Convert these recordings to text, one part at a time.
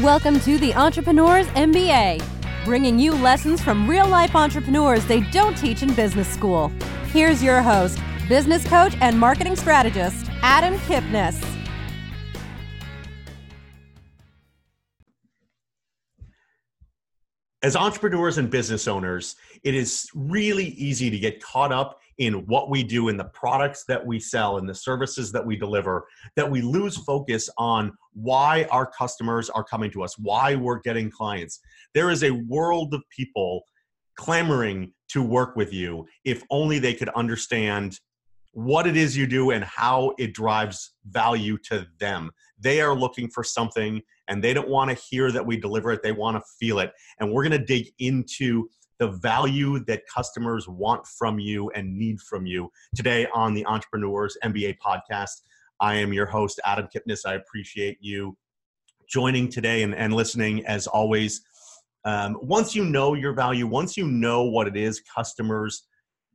Welcome to the Entrepreneurs MBA, bringing you lessons from real life entrepreneurs they don't teach in business school. Here's your host, business coach and marketing strategist, Adam Kipnis. As entrepreneurs and business owners, it is really easy to get caught up in what we do in the products that we sell in the services that we deliver that we lose focus on why our customers are coming to us, why we're getting clients. There is a world of people clamoring to work with you if only they could understand what it is you do and how it drives value to them. They are looking for something and they don't want to hear that we deliver it, they want to feel it. And we're going to dig into the value that customers want from you and need from you today on the Entrepreneurs MBA podcast. I am your host, Adam Kipnis. I appreciate you joining today and, and listening as always. Um, once you know your value, once you know what it is customers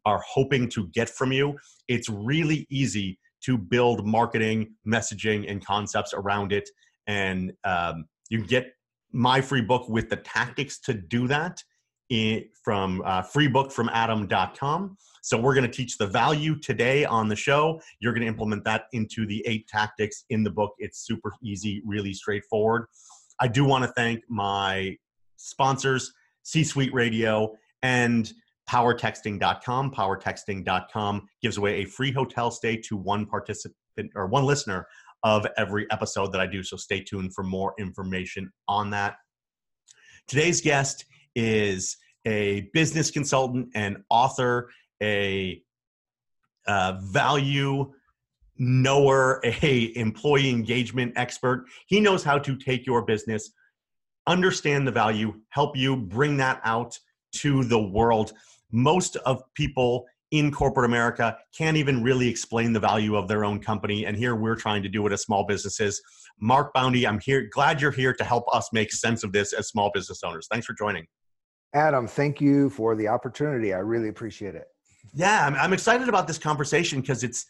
are hoping to get from you, it's really easy to build marketing, messaging, and concepts around it. And um, you get my free book with the tactics to do that from uh, freebookfromadam.com. So we're going to teach the value today on the show. You're going to implement that into the eight tactics in the book. It's super easy, really straightforward. I do want to thank my sponsors, C Suite Radio and powertexting.com. Powertexting.com gives away a free hotel stay to one participant or one listener of every episode that I do. So stay tuned for more information on that. Today's guest is a business consultant and author, a uh, value knower, a employee engagement expert. He knows how to take your business, understand the value, help you bring that out to the world most of people in corporate America can't even really explain the value of their own company. And here we're trying to do it as small businesses. Mark Boundy, I'm here, glad you're here to help us make sense of this as small business owners. Thanks for joining. Adam, thank you for the opportunity. I really appreciate it. Yeah, I'm, I'm excited about this conversation because it's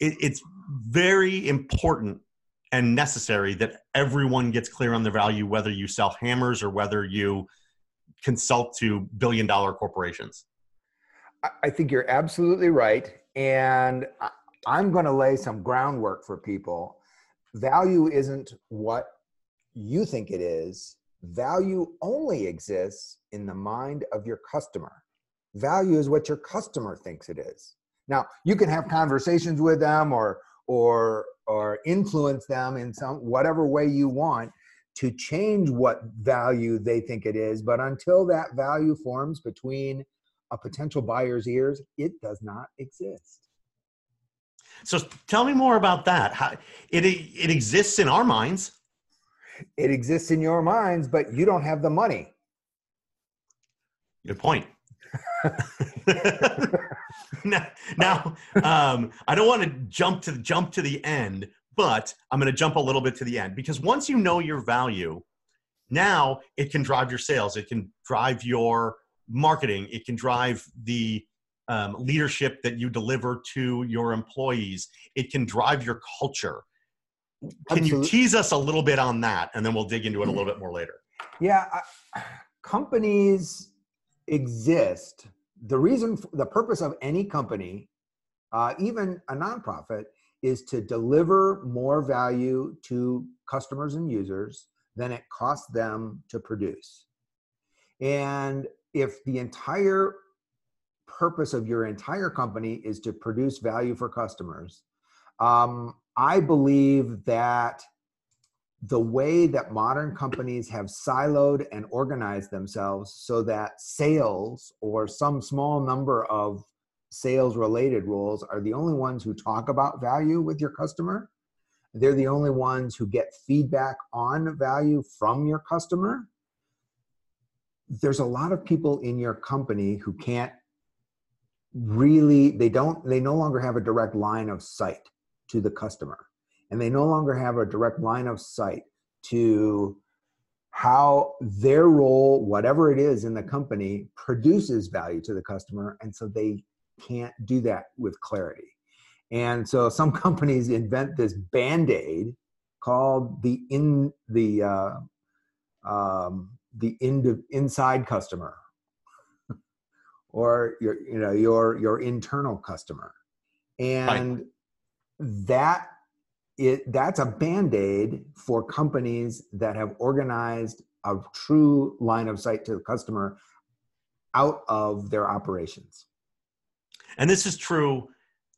it, it's very important and necessary that everyone gets clear on the value, whether you sell hammers or whether you consult to billion dollar corporations. I think you're absolutely right. And I'm going to lay some groundwork for people. Value isn't what you think it is, value only exists in the mind of your customer. Value is what your customer thinks it is. Now, you can have conversations with them or or or influence them in some whatever way you want to change what value they think it is, but until that value forms between a potential buyer's ears, it does not exist. So tell me more about that. How, it it exists in our minds. It exists in your minds, but you don't have the money. Good point. now, now um, I don't want to jump to jump to the end, but I'm going to jump a little bit to the end because once you know your value, now it can drive your sales. It can drive your marketing. It can drive the um, leadership that you deliver to your employees. It can drive your culture. Can Absolutely. you tease us a little bit on that, and then we'll dig into it a little bit more later? Yeah, I, companies exist. The reason, the purpose of any company, uh, even a nonprofit, is to deliver more value to customers and users than it costs them to produce. And if the entire purpose of your entire company is to produce value for customers, um, I believe that the way that modern companies have siloed and organized themselves so that sales or some small number of sales related roles are the only ones who talk about value with your customer. They're the only ones who get feedback on value from your customer there's a lot of people in your company who can't really they don't they no longer have a direct line of sight to the customer and they no longer have a direct line of sight to how their role whatever it is in the company produces value to the customer and so they can't do that with clarity and so some companies invent this band-aid called the in the uh, um, the in, inside customer or your you know your your internal customer and right. that it that's a band-aid for companies that have organized a true line of sight to the customer out of their operations. And this is true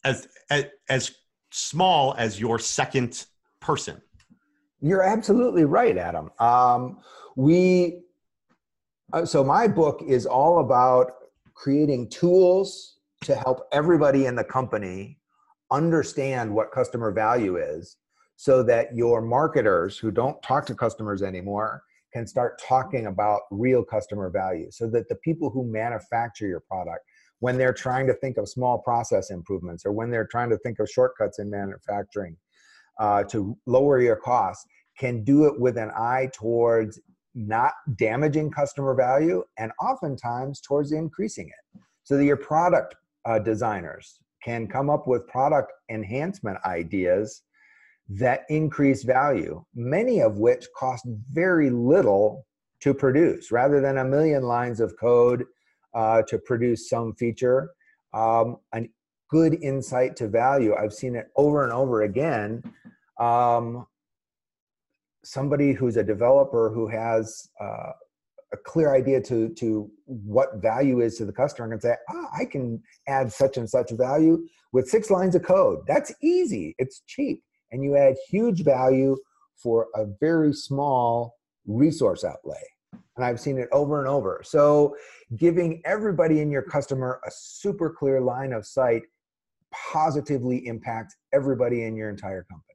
as as, as small as your second person. You're absolutely right adam. Um, we uh, so my book is all about creating tools to help everybody in the company understand what customer value is so that your marketers who don't talk to customers anymore can start talking about real customer value so that the people who manufacture your product when they're trying to think of small process improvements or when they're trying to think of shortcuts in manufacturing uh, to lower your costs can do it with an eye towards not damaging customer value and oftentimes towards increasing it. So that your product uh, designers can come up with product enhancement ideas that increase value many of which cost very little to produce. Rather than a million lines of code uh, to produce some feature um, a good insight to value i've seen it over and over again. Um, somebody who's a developer who has uh, a clear idea to to what value is to the customer and say, ah, I can add such and such value with six lines of code. That's easy. It's cheap, and you add huge value for a very small resource outlay. And I've seen it over and over. So, giving everybody in your customer a super clear line of sight positively impacts everybody in your entire company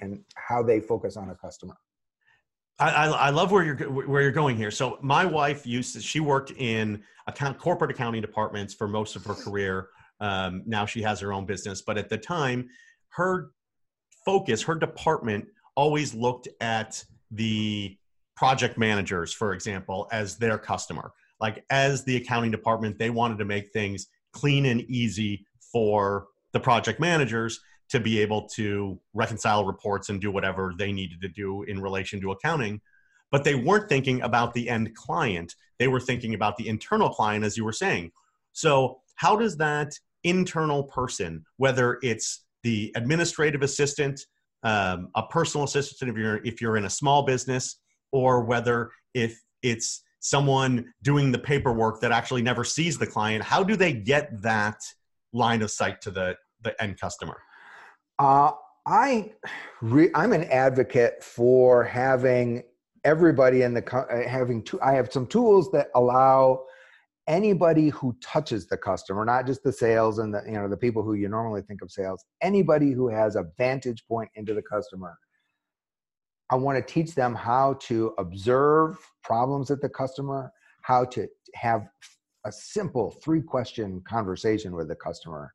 and how they focus on a customer. I, I, love where you're where you're going here. So my wife used to, she worked in account corporate accounting departments for most of her career. Um, now she has her own business, but at the time, her focus, her department always looked at the project managers, for example, as their customer. Like as the accounting department, they wanted to make things clean and easy for the project managers to be able to reconcile reports and do whatever they needed to do in relation to accounting. But they weren't thinking about the end client. They were thinking about the internal client, as you were saying. So, how does that internal person, whether it's the administrative assistant, um, a personal assistant if you're if you're in a small business, or whether if it's someone doing the paperwork that actually never sees the client, how do they get that line of sight to the the end customer? Uh, I re- I'm an advocate for having everybody in the uh, having two. I have some tools that allow anybody who touches the customer, not just the sales and the you know the people who you normally think of sales, anybody who has a vantage point into the customer. I want to teach them how to observe problems at the customer, how to have a simple three question conversation with the customer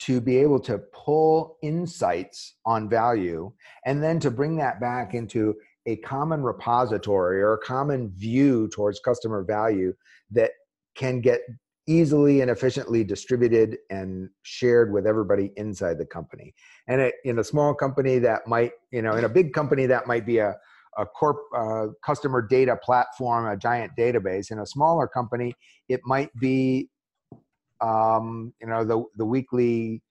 to be able to pull insights on value and then to bring that back into a common repository or a common view towards customer value that can get easily and efficiently distributed and shared with everybody inside the company. And it, in a small company that might you know in a big company that might be a, a corp uh, customer data platform a giant database. In a smaller company it might be um, you know the the weekly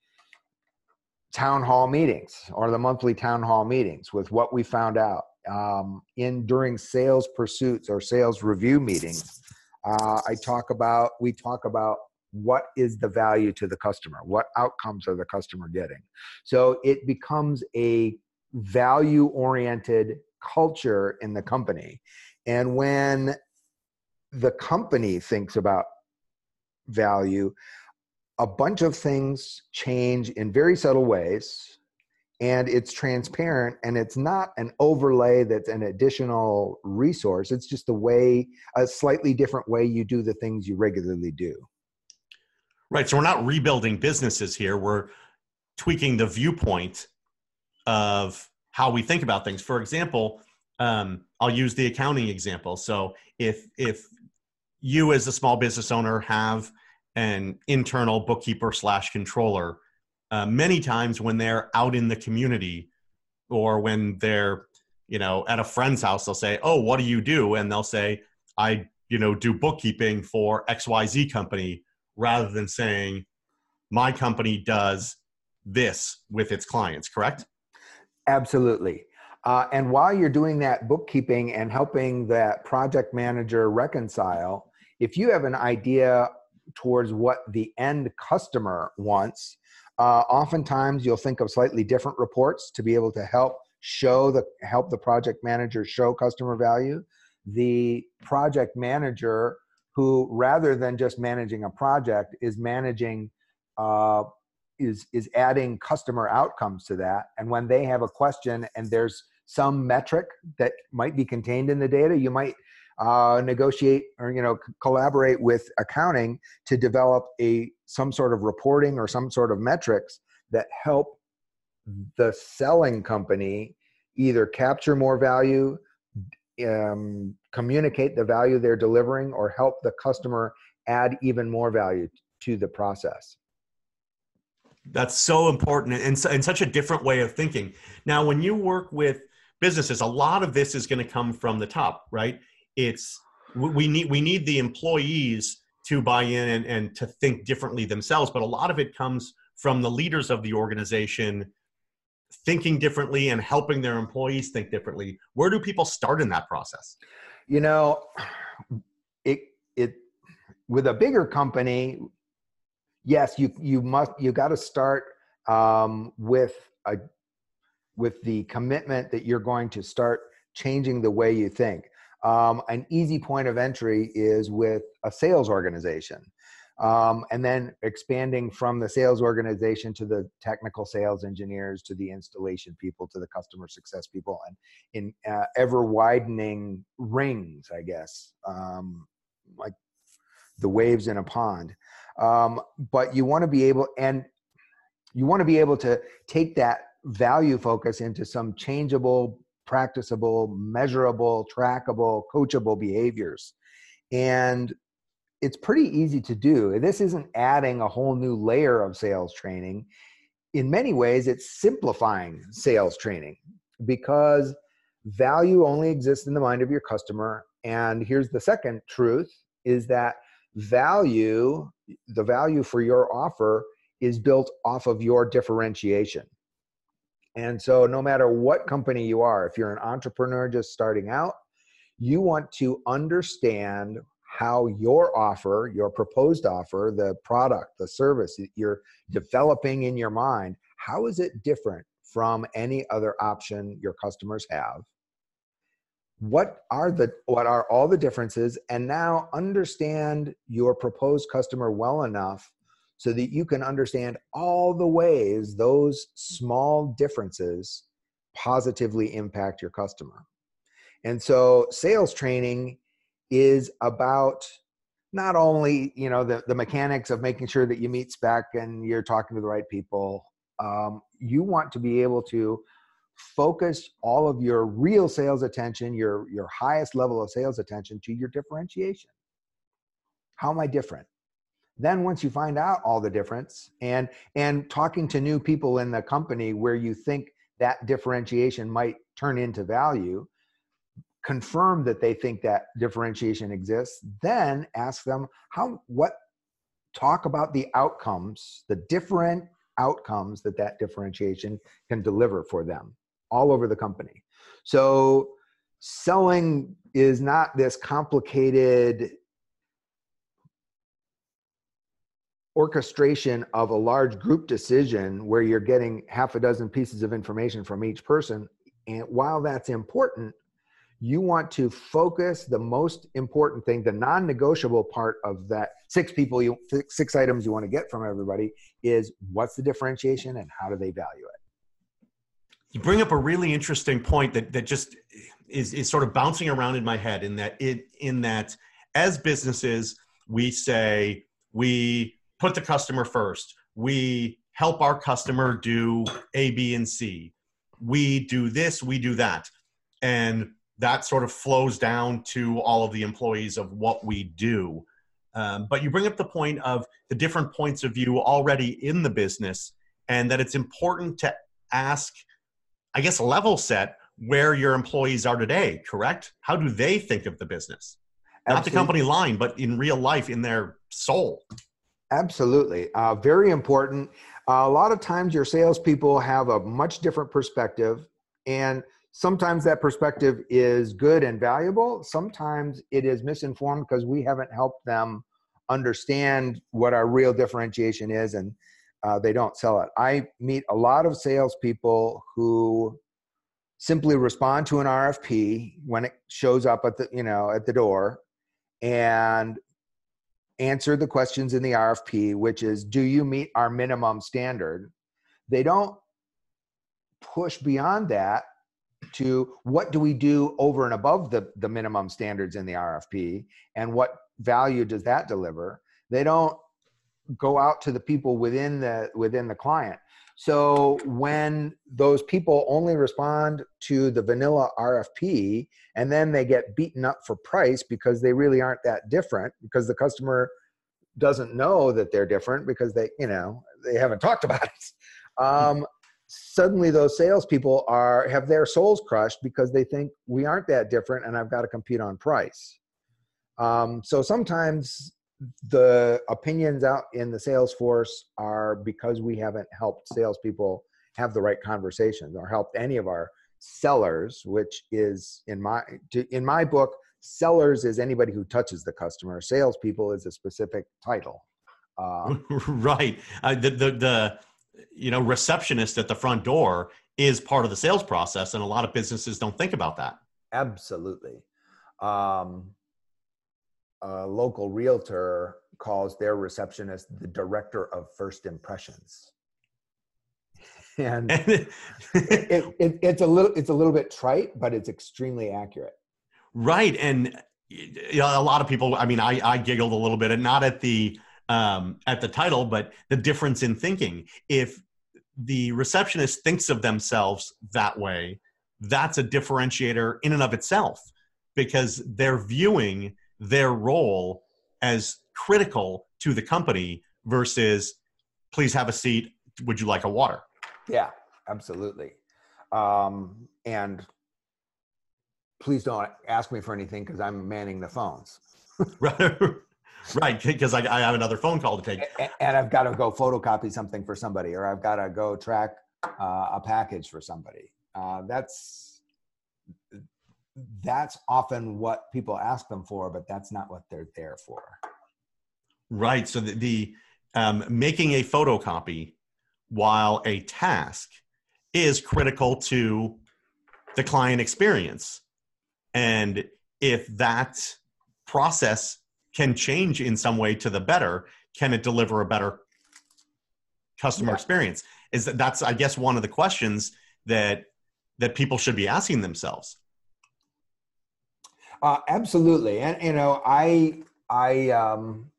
town hall meetings or the monthly town hall meetings with what we found out um, in during sales pursuits or sales review meetings uh, i talk about we talk about what is the value to the customer what outcomes are the customer getting. So it becomes a value oriented culture in the company. And when the company thinks about value, a bunch of things change in very subtle ways and it's transparent and it's not an overlay that's an additional resource. It's just the way a slightly different way you do the things you regularly do. Right so we're not rebuilding businesses here. We're tweaking the viewpoint of how we think about things. For example um, i'll use the accounting example. So if if you as a small business owner have an internal bookkeeper slash controller uh, many times when they're out in the community or when they're you know, at a friend's house, they'll say, "Oh, what do you do?" And they'll say, "I, you know, do bookkeeping for XYZ company," rather than saying, "My company does this with its clients." Correct? Absolutely. Uh, and while you're doing that bookkeeping and helping that project manager reconcile, if you have an idea towards what the end customer wants, uh, oftentimes you'll think of slightly different reports to be able to help show the help the project manager show customer value. The project manager who rather than just managing a project is managing uh, is is adding customer outcomes to that and when they have a question and there's some metric that might be contained in the data you might uh, negotiate or you know collaborate with accounting to develop a some sort of reporting or some sort of metrics that help the selling company either capture more value um, communicate the value they're delivering or help the customer add even more value to the process that's so important and, and such a different way of thinking. Now, when you work with businesses, a lot of this is going to come from the top, right? It's we need we need the employees to buy in and, and to think differently themselves, but a lot of it comes from the leaders of the organization thinking differently and helping their employees think differently. Where do people start in that process? You know, it it with a bigger company yes, you you must you got to start um, with a with the commitment that you're going to start changing the way you think. Um, an easy point of entry is with a sales organization. Um, and then expanding from the sales organization to the technical sales engineers to the installation people to the customer success people and in uh, ever widening rings i guess um, like the waves in a pond um, but you want to be able and you want to be able to take that value focus into some changeable practicable measurable trackable coachable behaviors. And it's pretty easy to do. This isn't adding a whole new layer of sales training. In many ways it's simplifying sales training because value only exists in the mind of your customer. And here's the second truth is that value the value for your offer is built off of your differentiation and so no matter what company you are if you're an entrepreneur just starting out you want to understand how your offer your proposed offer the product the service that you're developing in your mind how is it different from any other option your customers have? What are the what are all the differences? And now understand your proposed customer well enough so that you can understand all the ways those small differences positively impact your customer and so sales training is about not only you know the, the mechanics of making sure that you meet spec and you're talking to the right people um, you want to be able to focus all of your real sales attention, your, your highest level of sales attention to your differentiation. How am I different? Then once you find out all the difference and and talking to new people in the company where you think that differentiation might turn into value, confirm that they think that differentiation exists, then ask them how what talk about the outcomes, the different outcomes that that differentiation can deliver for them all over the company. So selling is not this complicated orchestration of a large group decision where you're getting half a dozen pieces of information from each person. And while that's important, you want to focus the most important thing, the non negotiable part of that six people, you, six items you want to get from everybody is what's the differentiation and how do they value it? you bring up a really interesting point that that just is is sort of bouncing around in my head in that it in that as businesses we say we put the customer first we help our customer do a b and c we do this we do that and that sort of flows down to all of the employees of what we do um, but you bring up the point of the different points of view already in the business and that it's important to ask I guess level set where your employees are today, correct? How do they think of the business? Not the company line, but in real life, in their soul. Absolutely. Uh, very important. Uh, a lot of times, your salespeople have a much different perspective, and sometimes that perspective is good and valuable. Sometimes it is misinformed because we haven't helped them understand what our real differentiation is, and uh, they don't sell it. I meet a lot of salespeople who simply respond to an RFP when it shows up at the you know at the door, and answer the questions in the RFP, which is, do you meet our minimum standard? They don't push beyond that to what do we do over and above the, the minimum standards in the RFP and what value does that deliver? They don't go out to the people within the within the client. So when those people only respond to the vanilla RFP and then they get beaten up for price because they really aren't that different because the customer doesn't know that they're different because they, you know, they haven't talked about it. Um, suddenly those salespeople are have their souls crushed because they think we aren't that different and I've got to compete on price. Um, so sometimes the opinions out in the sales force are because we haven't helped salespeople have the right conversations or helped any of our sellers, which is in my in my book, sellers is anybody who touches the customer. Salespeople is a specific title. Uh, right. Uh, the, the the you know receptionist at the front door is part of the sales process, and a lot of businesses don't think about that. Absolutely. Um, a local realtor calls their receptionist the director of first impressions. And it, it, it's a little it's a little bit trite but it's extremely accurate. Right and you know, a lot of people i mean i i giggled a little bit and not at the um at the title but the difference in thinking. If the receptionist thinks of themselves that way that's a differentiator in and of itself because they're viewing their role as critical to the company versus please have a seat. Would you like a water? Yeah absolutely. Um, and please don't ask me for anything because i'm manning the phones. Right because I, I, have another phone call to take. And i've got to go photocopy something for somebody or i've got to go track uh, a package for somebody. Uh, that's that's often what people ask them for, but that's not what they're there for. Right. So the, the um, making a photocopy while a task is critical to the client experience. And if that process can change in some way to the better, can it deliver a better customer yeah. experience? Is that that's I guess one of the questions that that people should be asking themselves. Uh, absolutely, and you know, I I um,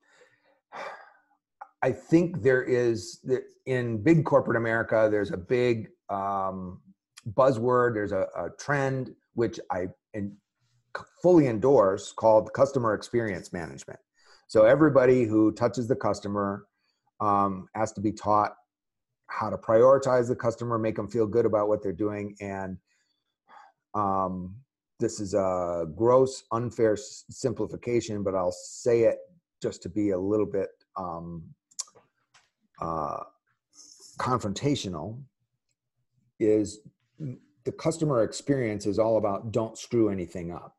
I think there is in big corporate America. There's a big um, buzzword. There's a, a trend which I in, fully endorse called customer experience management. So everybody who touches the customer um, has to be taught how to prioritize the customer, make them feel good about what they're doing, and um, this is a gross, unfair simplification, but I'll say it just to be a little bit um, uh, confrontational. Is the customer experience is all about don't screw anything up.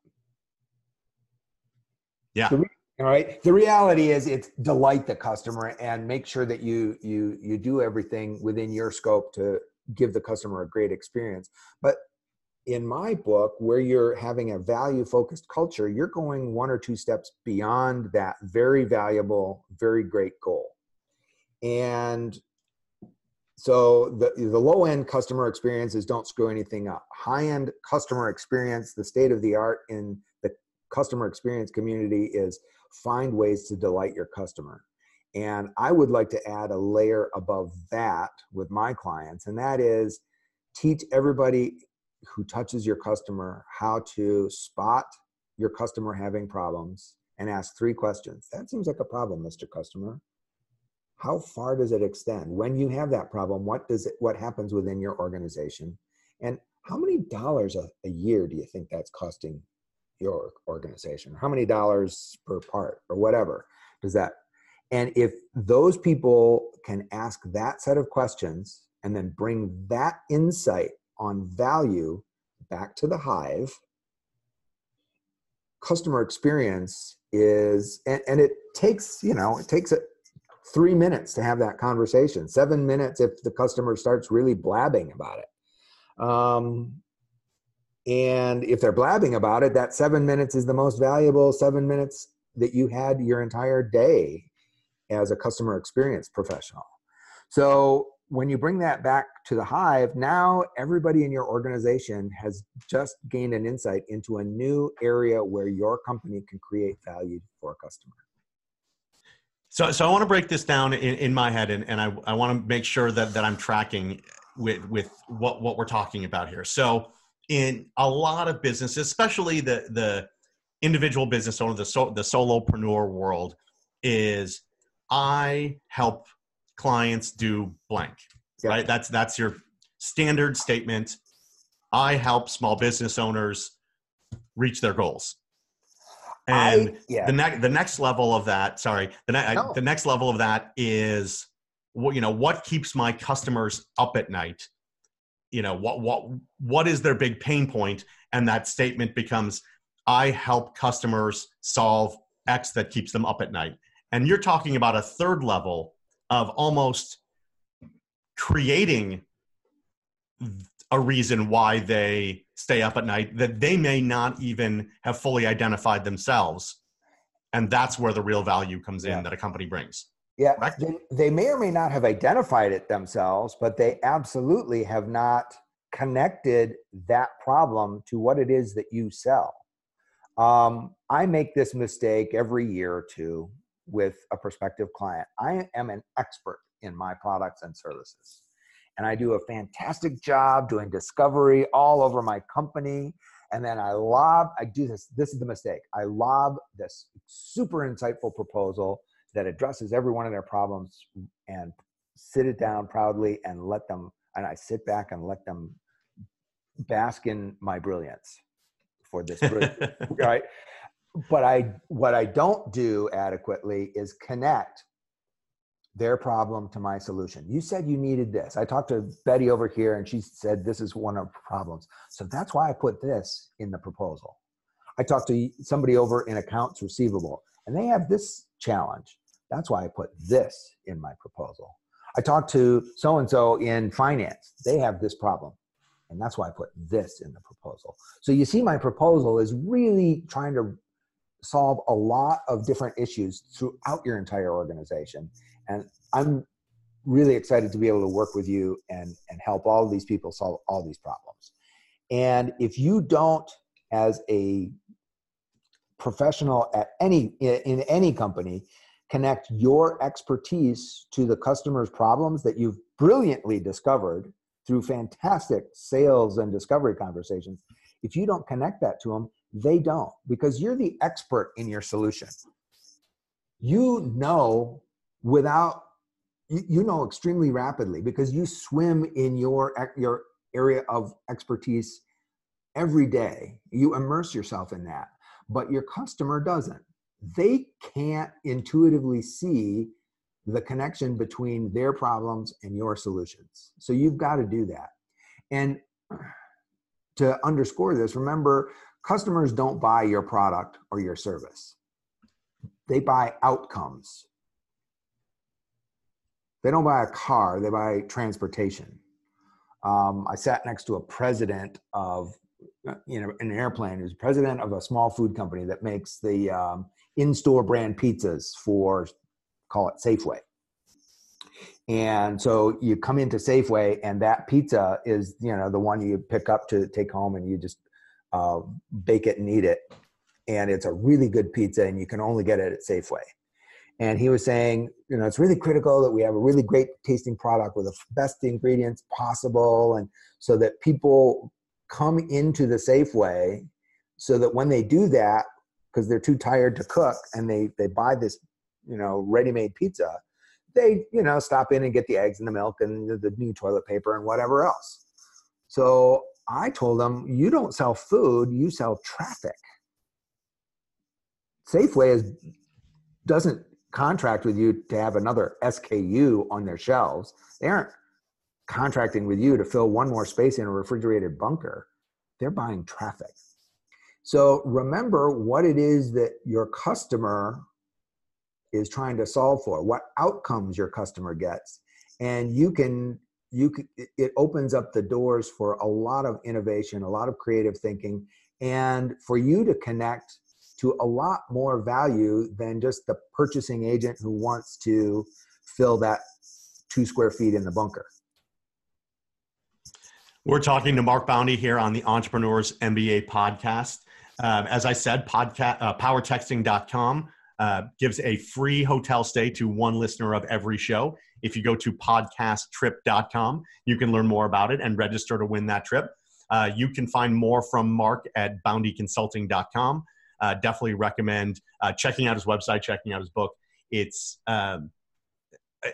Yeah. The, all right. The reality is it's delight the customer and make sure that you you you do everything within your scope to give the customer a great experience. But in my book, where you're having a value focused culture, you're going one or two steps beyond that very valuable, very great goal. And so the, the low end customer experience is don't screw anything up. High end customer experience, the state of the art in the customer experience community is find ways to delight your customer. And I would like to add a layer above that with my clients, and that is teach everybody who touches your customer how to spot your customer having problems and ask three questions. That seems like a problem, Mr. Customer. How far does it extend? When you have that problem, what does it what happens within your organization? And how many dollars a, a year do you think that's costing your organization? How many dollars per part or whatever does that? And if those people can ask that set of questions and then bring that insight on value back to the hive, customer experience is, and, and it takes, you know, it takes it three minutes to have that conversation, seven minutes if the customer starts really blabbing about it. Um, and if they're blabbing about it, that seven minutes is the most valuable seven minutes that you had your entire day as a customer experience professional. So when you bring that back to the hive, now everybody in your organization has just gained an insight into a new area where your company can create value for a customer. So, so I want to break this down in, in my head, and, and I, I want to make sure that, that I'm tracking with, with what, what we're talking about here. So, in a lot of businesses, especially the, the individual business owner, the, so, the solopreneur world, is I help clients do blank, right? That's, that's your standard statement. I help small business owners reach their goals and I, yeah. the next the next level of that sorry the, ne- no. the next level of that is what you know what keeps my customers up at night you know what what what is their big pain point and that statement becomes i help customers solve x that keeps them up at night and you're talking about a third level of almost creating a reason why they stay up at night that they may not even have fully identified themselves. And that's where the real value comes in that a company brings. Yeah they, they, may or may not have identified it themselves but they absolutely have not connected that problem to what it is that you sell. Um, i make this mistake every year or two with a prospective client i am an expert in my products and services and I do a fantastic job doing discovery all over my company. And then I lob, I do this, this is the mistake. I lob this super insightful proposal that addresses every one of their problems and sit it down proudly and let them, and I sit back and let them bask in my brilliance for this, right? But I, what I don't do adequately is connect their problem to my solution. You said you needed this. I talked to Betty over here and she said this is one of the problems. So that's why I put this in the proposal. I talked to somebody over in accounts receivable and they have this challenge. That's why I put this in my proposal. I talked to so and so in finance. They have this problem. And that's why I put this in the proposal. So you see, my proposal is really trying to solve a lot of different issues throughout your entire organization and I'm really excited to be able to work with you and, and help all these people solve all these problems. And if you don't, as a professional at any in any company, connect your expertise to the customer's problems that you've brilliantly discovered through fantastic sales and discovery conversations, if you don't connect that to them, they don't because you're the expert in your solution. You know without you know extremely rapidly because you swim in your your area of expertise every day. You immerse yourself in that but your customer doesn't. They can't intuitively see the connection between their problems and your solutions. So you've got to do that. And to underscore this remember customers don't buy your product or your service they buy outcomes they don't buy a car, they buy transportation. Um, I sat next to a president of, you know, an airplane who's president of a small food company that makes the um, in-store brand pizzas for, call it Safeway. And so you come into Safeway, and that pizza is, you know, the one you pick up to take home, and you just uh, bake it and eat it. And it's a really good pizza, and you can only get it at Safeway and he was saying you know it's really critical that we have a really great tasting product with the best ingredients possible and so that people come into the safeway so that when they do that because they're too tired to cook and they they buy this you know ready-made pizza they you know stop in and get the eggs and the milk and the, the new toilet paper and whatever else so I told them, you don't sell food, you sell traffic. Safeway is, doesn't contract with you to have another SKU on their shelves. They aren't contracting with you to fill one more space in a refrigerated bunker. They're buying traffic. So remember what it is that your customer is trying to solve for, what outcomes your customer gets. And you can you can, it opens up the doors for a lot of innovation, a lot of creative thinking, and for you to connect to a lot more value than just the purchasing agent who wants to fill that two square feet in the bunker. We're talking to Mark Boundy here on the Entrepreneurs MBA podcast. Um, as I said, podcast, uh, powertexting.com uh, gives a free hotel stay to one listener of every show. If you go to podcasttrip.com, you can learn more about it and register to win that trip. Uh, you can find more from Mark at boundyconsulting.com. Uh, definitely recommend uh, checking out his website, checking out his book. It's um,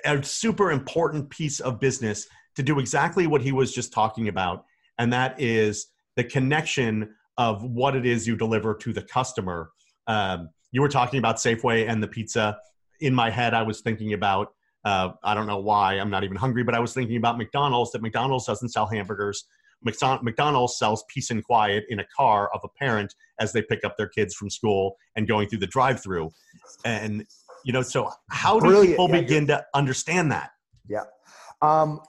a super important piece of business to do exactly what he was just talking about, and that is the connection of what it is you deliver to the customer. Um, you were talking about Safeway and the pizza. In my head, I was thinking about uh, I don't know why I'm not even hungry, but I was thinking about McDonald's. That McDonald's doesn't sell hamburgers. McDonald's sells peace and quiet in a car of a parent as they pick up their kids from school and going through the drive-through. And you know, so how do Brilliant. people yeah, begin to understand that? Yeah. Um,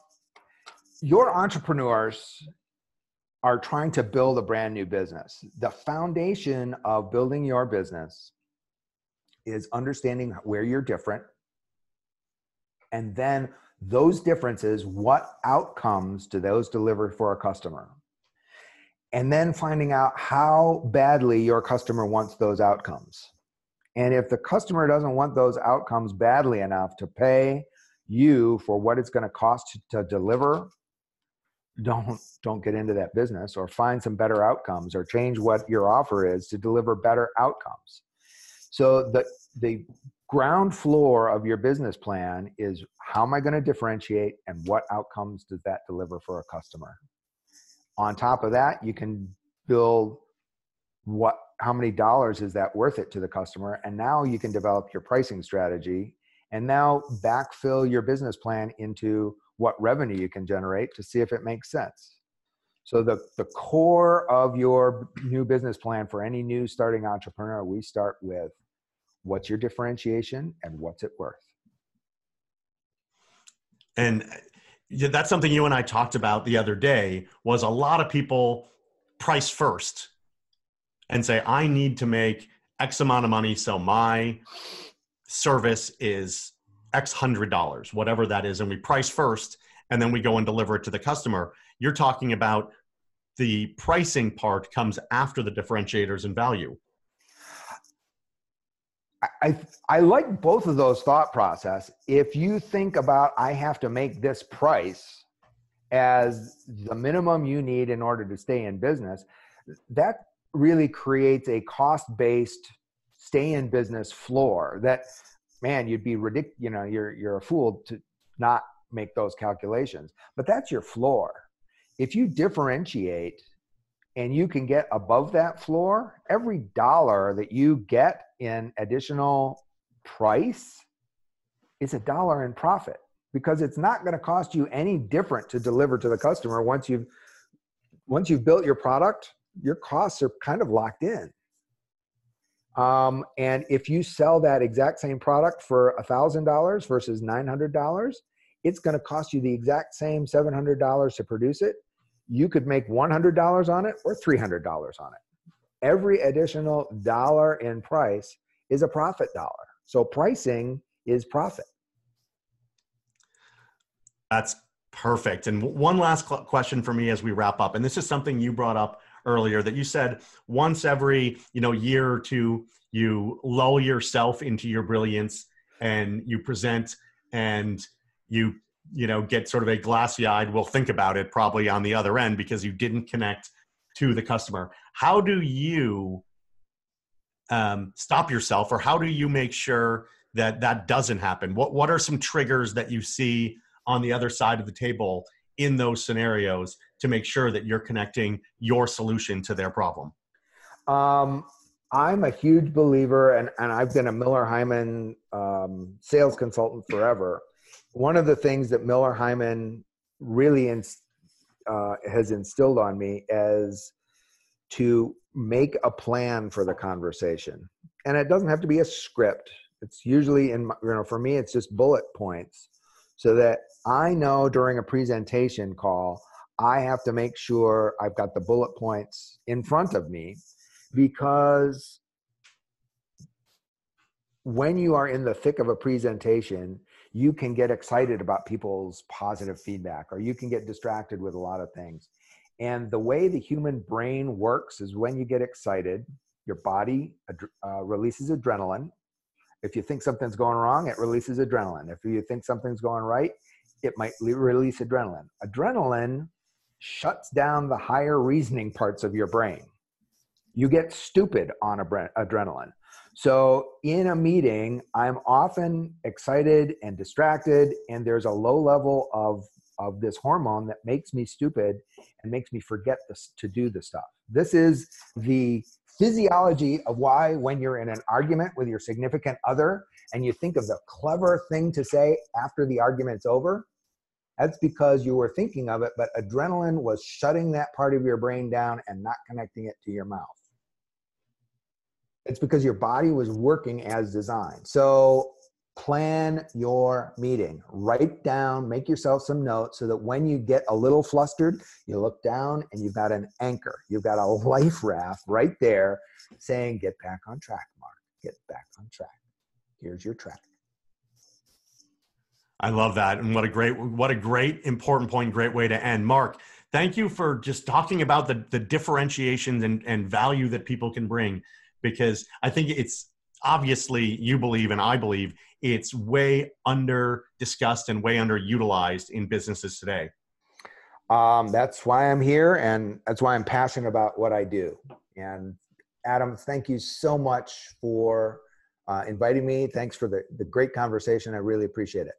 your entrepreneurs are trying to build a brand new business. The foundation of building your business is understanding where you're different. And then those differences, what outcomes do those deliver for a customer? And then finding out how badly your customer wants those outcomes. And if the customer doesn't want those outcomes badly enough to pay you for what it's going to cost to deliver don't don't get into that business or find some better outcomes or change what your offer is to deliver better outcomes so the the ground floor of your business plan is how am i going to differentiate and what outcomes does that deliver for a customer on top of that you can build what how many dollars is that worth it to the customer and now you can develop your pricing strategy and now backfill your business plan into what revenue you can generate to see if it makes sense. So the, the core of your new business plan for any new starting entrepreneur, we start with what's your differentiation and what's it worth? And that's something you and I talked about the other day was a lot of people price first and say, I need to make X amount of money. So my service is X hundred dollars, whatever that is, and we price first and then we go and deliver it to the customer. You're talking about the pricing part comes after the differentiators and value. I, I like both of those thought process. If you think about I have to make this price as the minimum you need in order to stay in business, that really creates a cost-based stay in business floor that man, you'd be ridiculous. You know, you're you're a fool to not make those calculations. But that's your floor. If you differentiate and you can get above that floor, every dollar that you get in additional price is a dollar in profit because it's not going to cost you any different to deliver to the customer once you've once you've built your product your costs are kind of locked in um, and if you sell that exact same product for $1,000 versus $900, it's going to cost you the exact same $700 to produce it. You could make $100 on it or $300 on it. Every additional dollar in price is a profit dollar. So pricing is profit. That's perfect. And one last question for me as we wrap up. And this is something you brought up earlier that you said once every you know year or two you lull yourself into your brilliance and you present and you you know get sort of a glassy eyed we'll think about it probably on the other end because you didn't connect to the customer how do you um, stop yourself or how do you make sure that that doesn't happen what what are some triggers that you see on the other side of the table in those scenarios to make sure that you're connecting your solution to their problem? Um, I'm a huge believer, and, and I've been a Miller Heiman um, sales consultant forever. One of the things that Miller Heiman really inst- uh, has instilled on me is to make a plan for the conversation. And it doesn't have to be a script. It's usually in, my, you know, for me, it's just bullet points so that I know during a presentation call, I have to make sure I've got the bullet points in front of me because when you are in the thick of a presentation, you can get excited about people's positive feedback or you can get distracted with a lot of things. And the way the human brain works is when you get excited, your body uh, releases adrenaline. If you think something's going wrong, it releases adrenaline. If you think something's going right, it might release adrenaline. Adrenaline shuts down the higher reasoning parts of your brain you get stupid on adrenaline. So in a meeting, I'm often excited and distracted, and there's a low level of of this hormone that makes me stupid and makes me forget this, to do the stuff. This is the physiology of why when you're in an argument with your significant other and you think of the clever thing to say after the argument's over, that's because you were thinking of it, but adrenaline was shutting that part of your brain down and not connecting it to your mouth. It's because your body was working as designed. So plan your meeting. Write down, make yourself some notes so that when you get a little flustered, you look down and you've got an anchor. You've got a life raft right there saying, Get back on track, Mark. Get back on track. Here's your track. I love that. And what a great, what a great important point, great way to end. Mark, thank you for just talking about the, the differentiations and, and value that people can bring because I think it's obviously you believe and I believe it's way under discussed and way underutilized in businesses today. Um, that's why I'm here and that's why I'm passionate about what I do. And Adam, thank you so much for uh, inviting me. Thanks for the, the great conversation. I really appreciate it.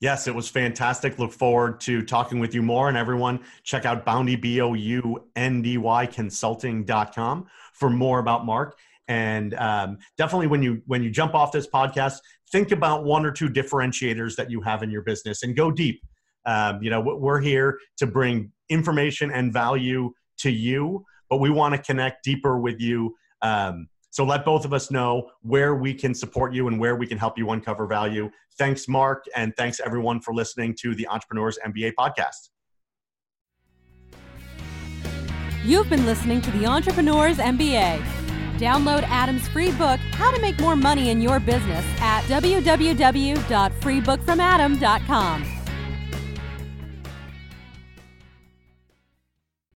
Yes, it was fantastic. Look forward to talking with you more. And everyone, check out Boundy, B O U N D Y consulting.com for more about Mark. And um, definitely when you when you jump off this podcast, think about one or two differentiators that you have in your business and go deep. Um, you know, we're here to bring information and value to you, but we want to connect deeper with you. Um, so let both of us know where we can support you and where we can help you uncover value. Thanks, Mark, and thanks everyone for listening to the Entrepreneurs MBA podcast. You've been listening to the Entrepreneurs MBA. Download Adam's free book, How to Make More Money in Your Business, at www.freebookfromadam.com.